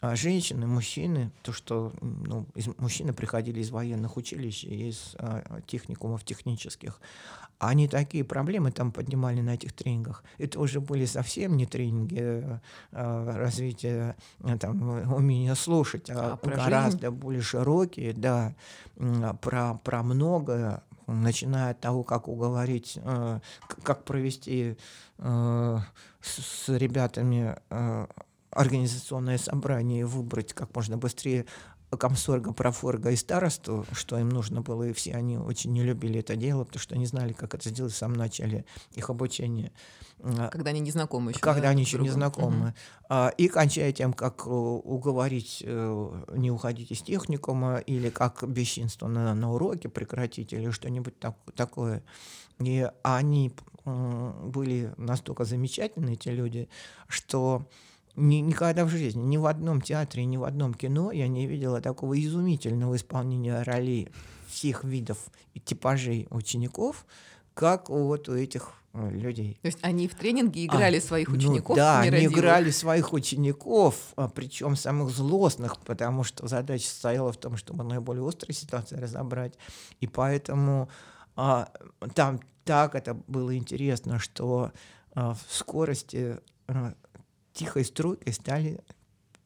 А женщины, мужчины, то, что ну, из, мужчины приходили из военных училищ, из а, техникумов технических, они такие проблемы там поднимали на этих тренингах. Это уже были совсем не тренинги а, развития а, там, умения слушать, а, а гораздо жизнь? более широкие, да, про, про многое, начиная от того, как уговорить, э, как провести э, с, с ребятами э, организационное собрание выбрать как можно быстрее комсорга, профорга и старосту, что им нужно было, и все они очень не любили это дело, потому что они знали, как это сделать в самом начале их обучения. А, когда они не знакомы еще. Когда да, они еще не знакомы. Угу. И кончая тем, как э, уговорить э, не уходить из техникума, или как бесчинство на, на уроке прекратить, или что-нибудь так, такое. И они были настолько замечательны, эти люди, что ни, никогда в жизни, ни в одном театре, ни в одном кино я не видела такого изумительного исполнения ролей всех видов и типажей учеников, как вот у этих э, людей. То есть они в тренинге играли а, своих ну учеников? Ну, да, они играли своих учеников, а, причем самых злостных, потому что задача состояла в том, чтобы наиболее острые ситуации разобрать. И поэтому а, там так это было интересно, что а, в скорости а, тихой струйкой стали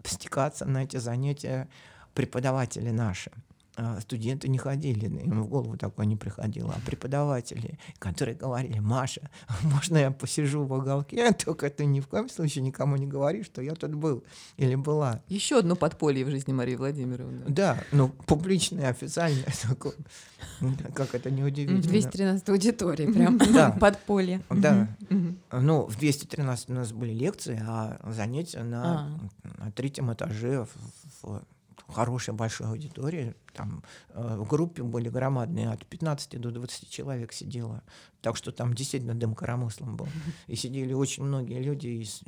стекаться на эти занятия преподаватели наши. А, студенты не ходили, им в голову такое не приходило, а преподаватели, которые говорили, Маша, можно я посижу в уголке, только ты ни в коем случае никому не говори, что я тут был или была. Еще одно подполье в жизни Марии Владимировны. Да, ну, публичное, официальное такое. Как это неудивительно. 213 аудитории, прям подполье. Да. Ну, в 213 у нас были лекции, а занятия на а. третьем этаже в хорошая большая аудитория. Там э, в группе были громадные, от 15 до 20 человек сидело. Так что там действительно дым коромыслом был. И сидели очень многие люди, из,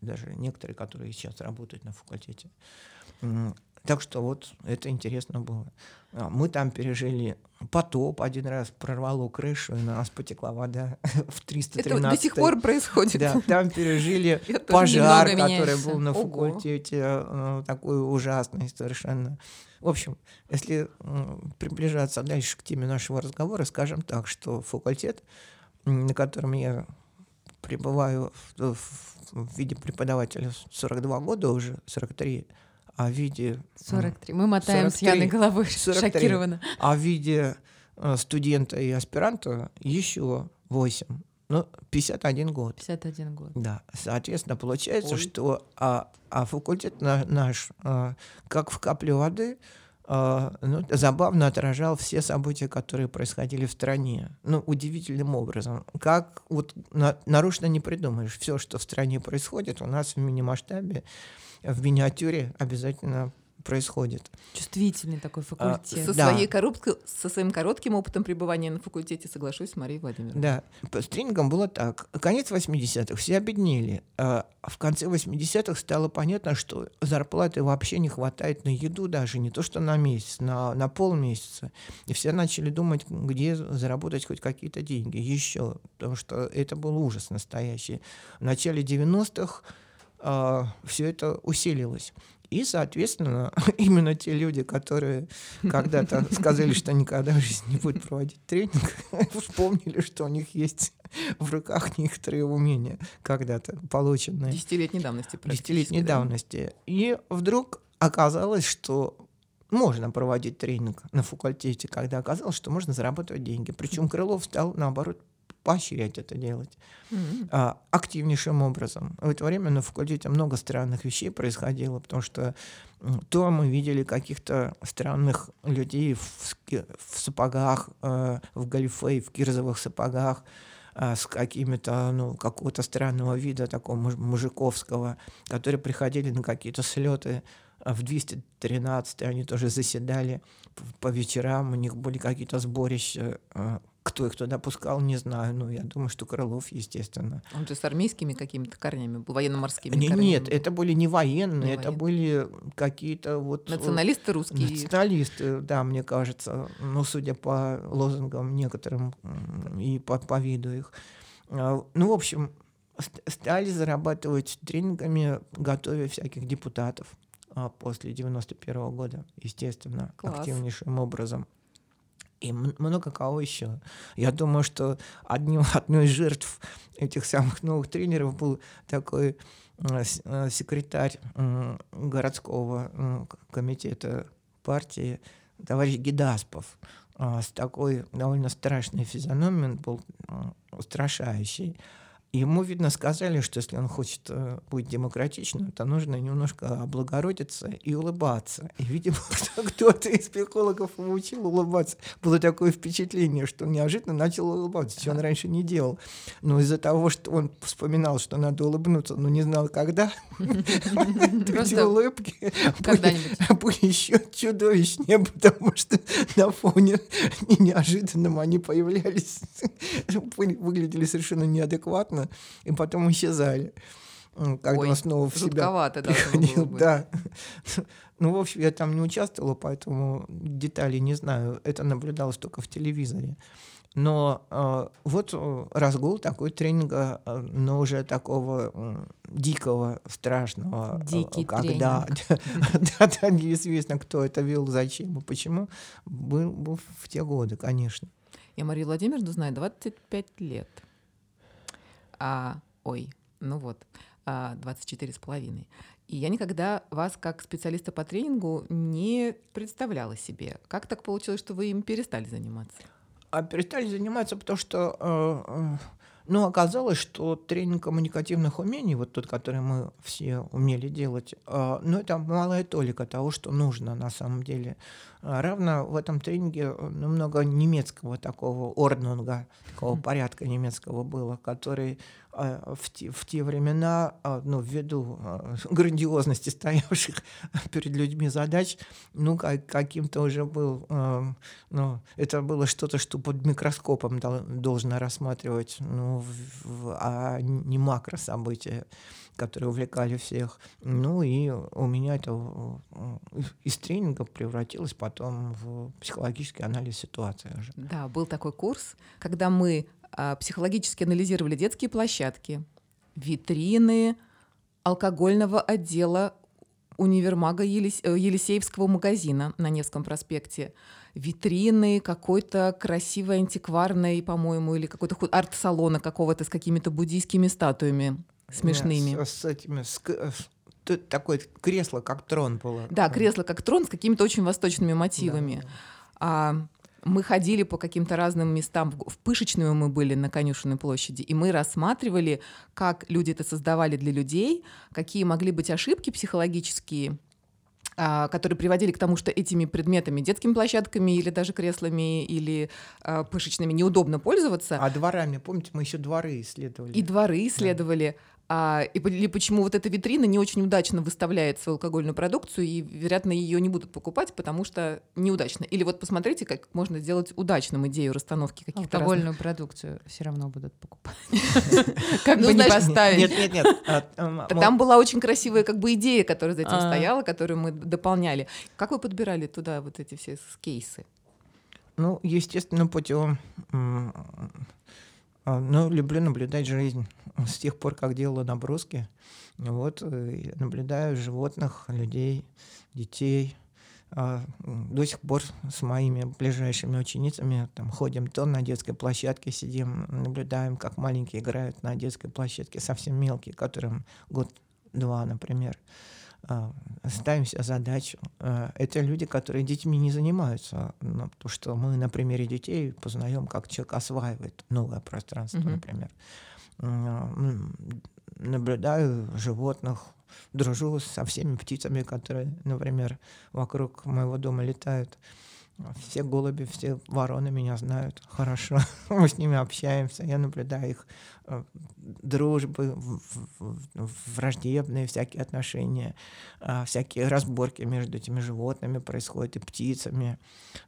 даже некоторые, которые сейчас работают на факультете. Так что вот это интересно было. А, Мы там пережили потоп один раз, прорвало крышу, и на нас потекла вода в 313 Это до сих пор происходит. Да, там пережили Я пожар, который был на Ого. факультете, э, такой ужасный совершенно. В общем, если приближаться дальше к теме нашего разговора, скажем так, что факультет, на котором я пребываю в, в- в виде преподавателя 42 года уже, 43, а в виде м, 43. Мы мотаем с 43. Яной головой 43. шокированно. а в виде э, студента и аспиранта еще 8. Ну, 51 год. 51 год. Да, соответственно, получается, Ой. что а, а факультет на- наш, а, как в капле воды, ну, забавно отражал все события, которые происходили в стране. Ну, удивительным образом. Как вот на- нарочно не придумаешь. Все, что в стране происходит, у нас в мини-масштабе, в миниатюре обязательно происходит. Чувствительный такой А, факультет. Со, Да. своей коробкой- со своим коротким опытом пребывания на факультете соглашусь с Марией Владимировной. Да, по- с тренингом было так. Конец 80-х, все обеднели. А в конце 80-х стало понятно, что зарплаты вообще не хватает на еду даже, не то что на месяц, на, на полмесяца. И все начали думать, где заработать хоть какие-то деньги еще, потому что это был ужас настоящий. В начале 90-х все это усилилось. И, соответственно, именно те люди, которые когда-то сказали, что никогда в жизни не будут проводить тренинг, вспомнили, что у них есть в руках некоторые умения, когда-то полученные Десятилетней давности десятилетней да. давности. И вдруг оказалось, что можно проводить тренинг на факультете, когда оказалось, что можно зарабатывать деньги. Причем Крылов стал, наоборот, поощрять это делать М. а, активнейшим образом. В это время на факультете много странных вещей происходило, потому что то мы видели каких-то странных людей в, в сапогах, э, в галифе, в кирзовых сапогах, а, с какими-то, ну, какого-то странного вида, такого муж- мужиковского, которые приходили на какие-то слеты а в 213 они тоже заседали по вечерам, у них были какие-то сборища. а, Кто их туда пускал, не знаю. Ну, я думаю, что Крылов, естественно. Он же с армейскими какими-то корнями был, военно-морскими Не- корнями. нет, это были не военные, Не это военные. были какие-то вот... э, Националисты русские. Националисты, да, мне кажется, ну, судя по лозунгам некоторым и по, по виду их. А, Ну, в общем, ст- стали зарабатывать тренингами, готовя всяких депутатов а, после 91 года, естественно, Класс. активнейшим образом. И много кого еще. Я думаю, что одним, одной из жертв этих самых новых тренеров был такой э, секретарь городского комитета партии товарищ Гидаспов а, с такой довольно страшной физиономией, он был м, устрашающий. Ему, видно, сказали, что если он хочет э, быть демократичным, то нужно немножко облагородиться и улыбаться. И, видимо, кто- кто-то из психологов его учил улыбаться. Было такое впечатление, что он неожиданно начал улыбаться, чего он раньше не делал. Но из-за того, что он вспоминал, что надо улыбнуться, но не знал, когда, эти улыбки были, еще чудовищнее, потому что на фоне неожиданном они появлялись, вы- выглядели совершенно неадекватно, и потом исчезали. Когда Ой, он снова в себя приходил, да. Ну, в общем, я там не участвовала, поэтому деталей не знаю. Это наблюдалось только в телевизоре. Но э, вот э, разгул такой тренинга, э, но уже такого дикого, страшного. э, Дикий когда, да, да, неизвестно, кто это вел, зачем и почему, был, был в те годы, конечно. Я Марию Владимировну знаю 25 лет. А, ой, ну вот, а, 24 с половиной. И я никогда вас как специалиста по тренингу не представляла себе. Как так получилось, что вы им перестали заниматься? А перестали заниматься, потому что, э, ну, оказалось, что тренинг коммуникативных умений, вот тот, который мы все умели делать, э, ну, это малая толика того, что нужно на самом деле. А Равно в этом тренинге э, ну, много немецкого такого орднунга, такого порядка немецкого было, который в те, в те времена, э, ну, ввиду э, грандиозности стоявших перед людьми задач, ну, как- каким-то уже был, э, ну, это было что-то, что под микроскопом дол- должно рассматривать, ну, в- а не макрособытия, которые увлекали всех. Ну и у меня это э, из тренинга превратилось потом в психологический анализ ситуации уже. Да, был такой курс, когда мы психологически анализировали детские площадки, витрины алкогольного отдела универмага Елис- э, Елисеевского магазина на Невском проспекте, витрины какой-то красивой антикварной, по-моему, или какой-то арт-салона какого-то с какими-то буддийскими статуями смешными. С, с этими, с к- с- такое кресло, как трон было. Да, кресло как трон с какими-то очень восточными мотивами. А, мы ходили по каким-то разным местам. В Пышечную мы были на Конюшенной площади, и мы рассматривали, как люди это создавали для людей, какие могли быть ошибки психологические, а, которые приводили к тому, что этими предметами, детскими площадками или даже креслами или а, пышечными неудобно пользоваться. А дворами, помните, мы еще дворы исследовали. И дворы исследовали. А, и, или почему вот эта витрина не очень удачно выставляет свою алкогольную продукцию, и, вероятно, ее не будут покупать, потому что неудачно. Или вот посмотрите, как можно сделать удачным идею расстановки каких-то разных- Алкогольную продукцию все равно будут покупать. Как Ну, бы не поставить. Нет, нет, нет. а, м, Там была очень красивая как бы идея, которая за этим А. стояла, которую мы дополняли. Как вы подбирали туда вот эти все кейсы? Ну, естественным путем. А, Ну, люблю наблюдать жизнь. С тех пор, как делала наброски, вот, э, наблюдаю животных, людей, детей. А, До сих пор с моими ближайшими ученицами там, ходим то на детской площадке, сидим, наблюдаем, как маленькие играют на детской площадке, совсем мелкие, которым год-два, например. А, Ставим себе задачу. А, Это люди, которые детьми не занимаются, ну, потому что мы на примере детей познаем, как человек осваивает новое пространство, Мгм. например. Наблюдаю животных, дружу со всеми птицами, которые, например, вокруг моего дома летают. Все голуби, все вороны меня знают хорошо. Мы с ними общаемся, я наблюдаю их э, дружбы, враждебные всякие отношения, а, всякие разборки между этими животными происходят и птицами.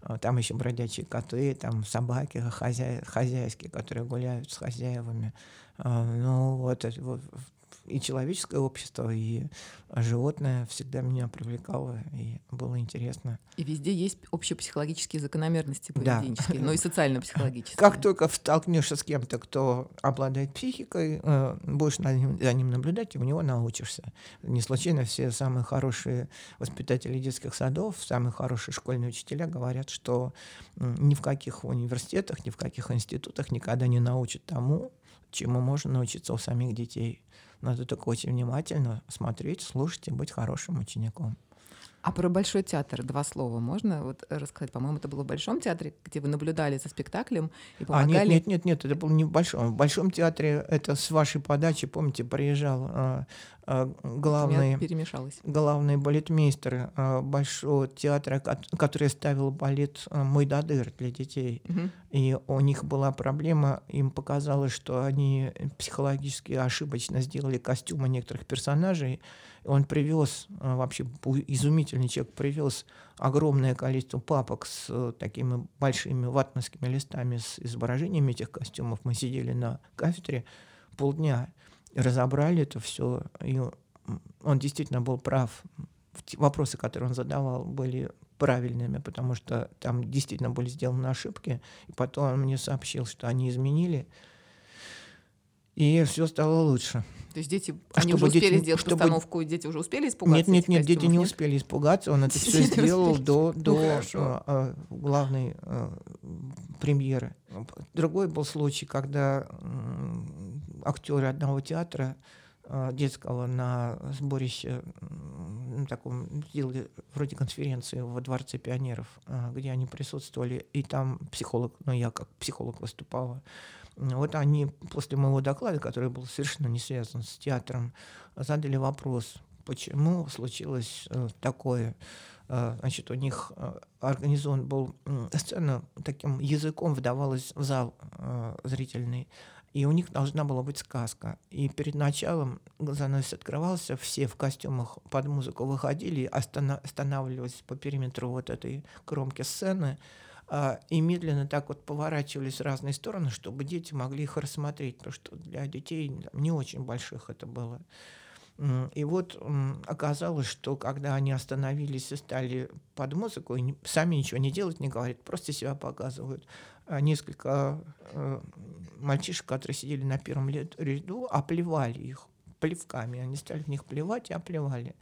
А, Там еще бродячие коты, там собаки хозя- хозяйские, которые гуляют с хозяевами. Ну вот и человеческое общество, и животное всегда меня привлекало, и было интересно. И везде есть общепсихологические закономерности Да. поведенческие, но и социально-психологические. Как только столкнешься с кем-то, кто обладает психикой, э, будешь за ним наблюдать, и у него научишься. Не случайно все самые хорошие воспитатели детских садов, самые хорошие школьные учителя говорят, что ни в каких университетах, ни в каких институтах никогда не научат тому, чему можно научиться у самих детей. Надо только очень внимательно смотреть, слушать и быть хорошим учеником. А про Большой театр два слова можно вот рассказать? По-моему, это было в Большом театре, где вы наблюдали за спектаклем и А, помогали. нет, нет, нет, нет, это было не в Большом. В Большом театре это с вашей подачи, помните, приезжал а, а, главный, главный балетмейстер а, Большого театра, кот- который ставил балет а, «Мойдадыр» для детей. Мгм. И у них была проблема, им показалось, что они психологически ошибочно сделали костюмы некоторых персонажей. Он привез, а, вообще изумительный человек, привез огромное количество папок с э, такими большими ватманскими листами с изображениями этих костюмов. Мы сидели на кафедре полдня, разобрали это все. И он действительно был прав. Вопросы, которые он задавал, были правильными, потому что там действительно были сделаны ошибки. И потом он мне сообщил, что они изменили, и все стало лучше. То есть дети, А они чтобы уже успели дети- сделать чтобы- постановку, и дети уже успели испугаться Нет, нет, нет, дети не нет? успели испугаться, он это все сделал до, Ну, до а, главной а, премьеры. Другой был случай, когда актеры одного театра детского на сборище ну, таком сделали вроде конференции во Дворце пионеров, где они присутствовали, и там психолог, ну я как психолог выступала. Вот они после моего доклада, который был совершенно не связан с театром, задали вопрос, почему случилось э, такое. Э, Значит, у них э, организован был сцена таким языком вдавалась в зал зрительный, и у них должна была быть сказка. И перед началом занавес открывался, все в костюмах под музыку выходили, остана- останавливались по периметру вот этой кромки сцены, и медленно так вот поворачивались в разные стороны, чтобы дети могли их рассмотреть, потому что для детей не очень больших это было. И вот оказалось, что когда они остановились и стали под музыку, и сами ничего не делать, не говорят, просто себя показывают. А несколько э, мальчишек, которые сидели на первом ряду, оплевали их плевками. Они стали в них плевать и оплевали.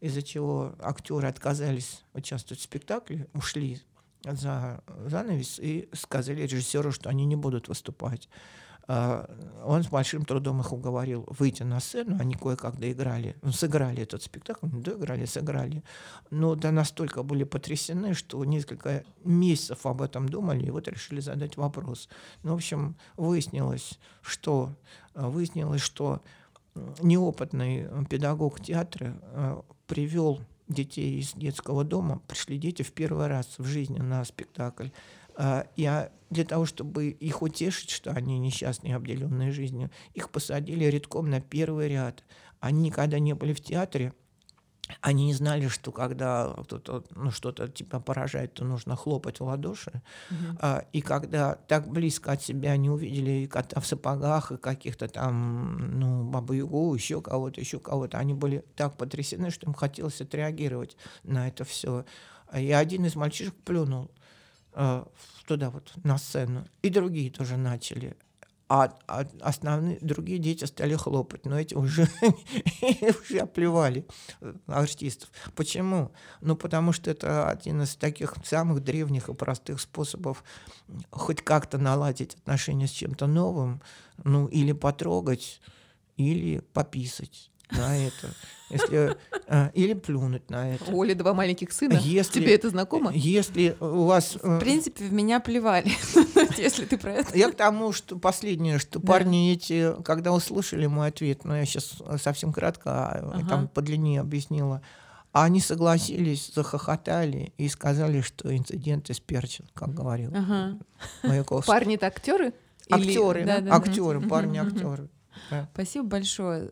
Из-за чего актеры отказались участвовать в спектакле, ушли за занавес и сказали режиссеру, что они не будут выступать. А, он с большим трудом их уговорил выйти на сцену, они кое-как доиграли, ну, сыграли этот спектакль, ну, доиграли, сыграли. Но да настолько были потрясены, что несколько месяцев об этом думали, и вот решили задать вопрос. Ну, в общем, выяснилось, что, выяснилось, что неопытный педагог театра э, привел детей из детского дома, пришли дети в первый раз в жизни на спектакль. А, я для того, чтобы их утешить, что они несчастные, обделенные жизнью, их посадили редком на первый ряд. Они никогда не были в театре, они не знали, что когда кто-то ну, что-то типа поражает, то нужно хлопать в ладоши. Uh-huh. А, и когда так близко от себя они увидели и кота в сапогах, и каких-то там, ну, бабу Югу, еще кого-то, еще кого-то, они были так потрясены, что им хотелось отреагировать на это все. И один из мальчишек плюнул. Э, туда вот на сцену. И другие тоже начали. А, а основные другие дети стали хлопать, но эти уже, уже оплевали э, артистов. Почему? Ну, потому что это один из таких самых древних и простых способов хоть как-то наладить отношения с чем-то новым, ну, или потрогать, или пописать на это. Если, а, или плюнуть на это. У Оли два маленьких сына. Если, Тебе это знакомо? Если у вас... В э, принципе, в меня плевали, если ты про это. Я к тому, что последнее, что да. парни эти, когда услышали мой ответ, ну я сейчас совсем кратко, а, ага. там подлиннее объяснила, они согласились, захохотали и сказали, что инцидент исперчен, как говорил ага. Маяковский. Парни-то актеры? Актеры, да, да, актеры, парни актеры. Спасибо большое.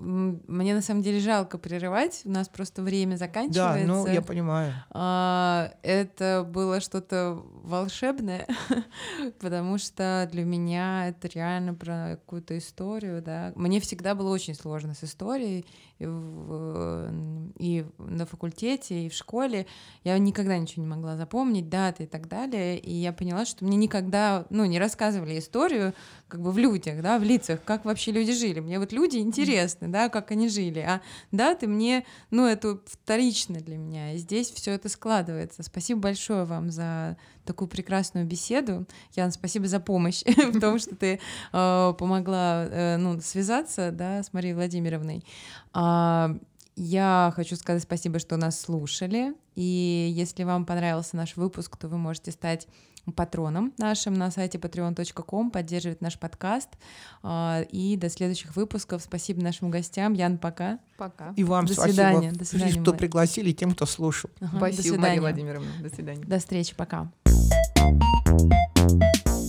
Мне на самом деле жалко прерывать, у нас просто время заканчивается. Да, ну я понимаю. А, это было что-то волшебное, потому что для меня это реально про какую-то историю, да. Мне всегда было очень сложно с историей, и, в, и на факультете, и в школе. Я никогда ничего не могла запомнить, даты и так далее. И я поняла, что мне никогда, ну, не рассказывали историю как бы в людях, да, в лицах, как вообще люди жили. Мне вот люди интересны, да, как они жили. А даты мне, ну, это вторично для меня. И здесь все это складывается. Спасибо большое вам за такую прекрасную беседу. Ян, спасибо за помощь в том, что ты э, помогла э, ну, связаться да, с Марией Владимировной. А, я хочу сказать спасибо, что нас слушали. И если вам понравился наш выпуск, то вы можете стать патронам нашим на сайте patreon.com, поддерживает наш подкаст. А, и до следующих выпусков. Спасибо нашим гостям. Ян, пока. Пока. И вам до спасибо, свидания. До свидания, что Мария. пригласили, тем, кто слушал. Ага, спасибо, до. Мария Владимировна. До свидания. До встречи. Пока. thank you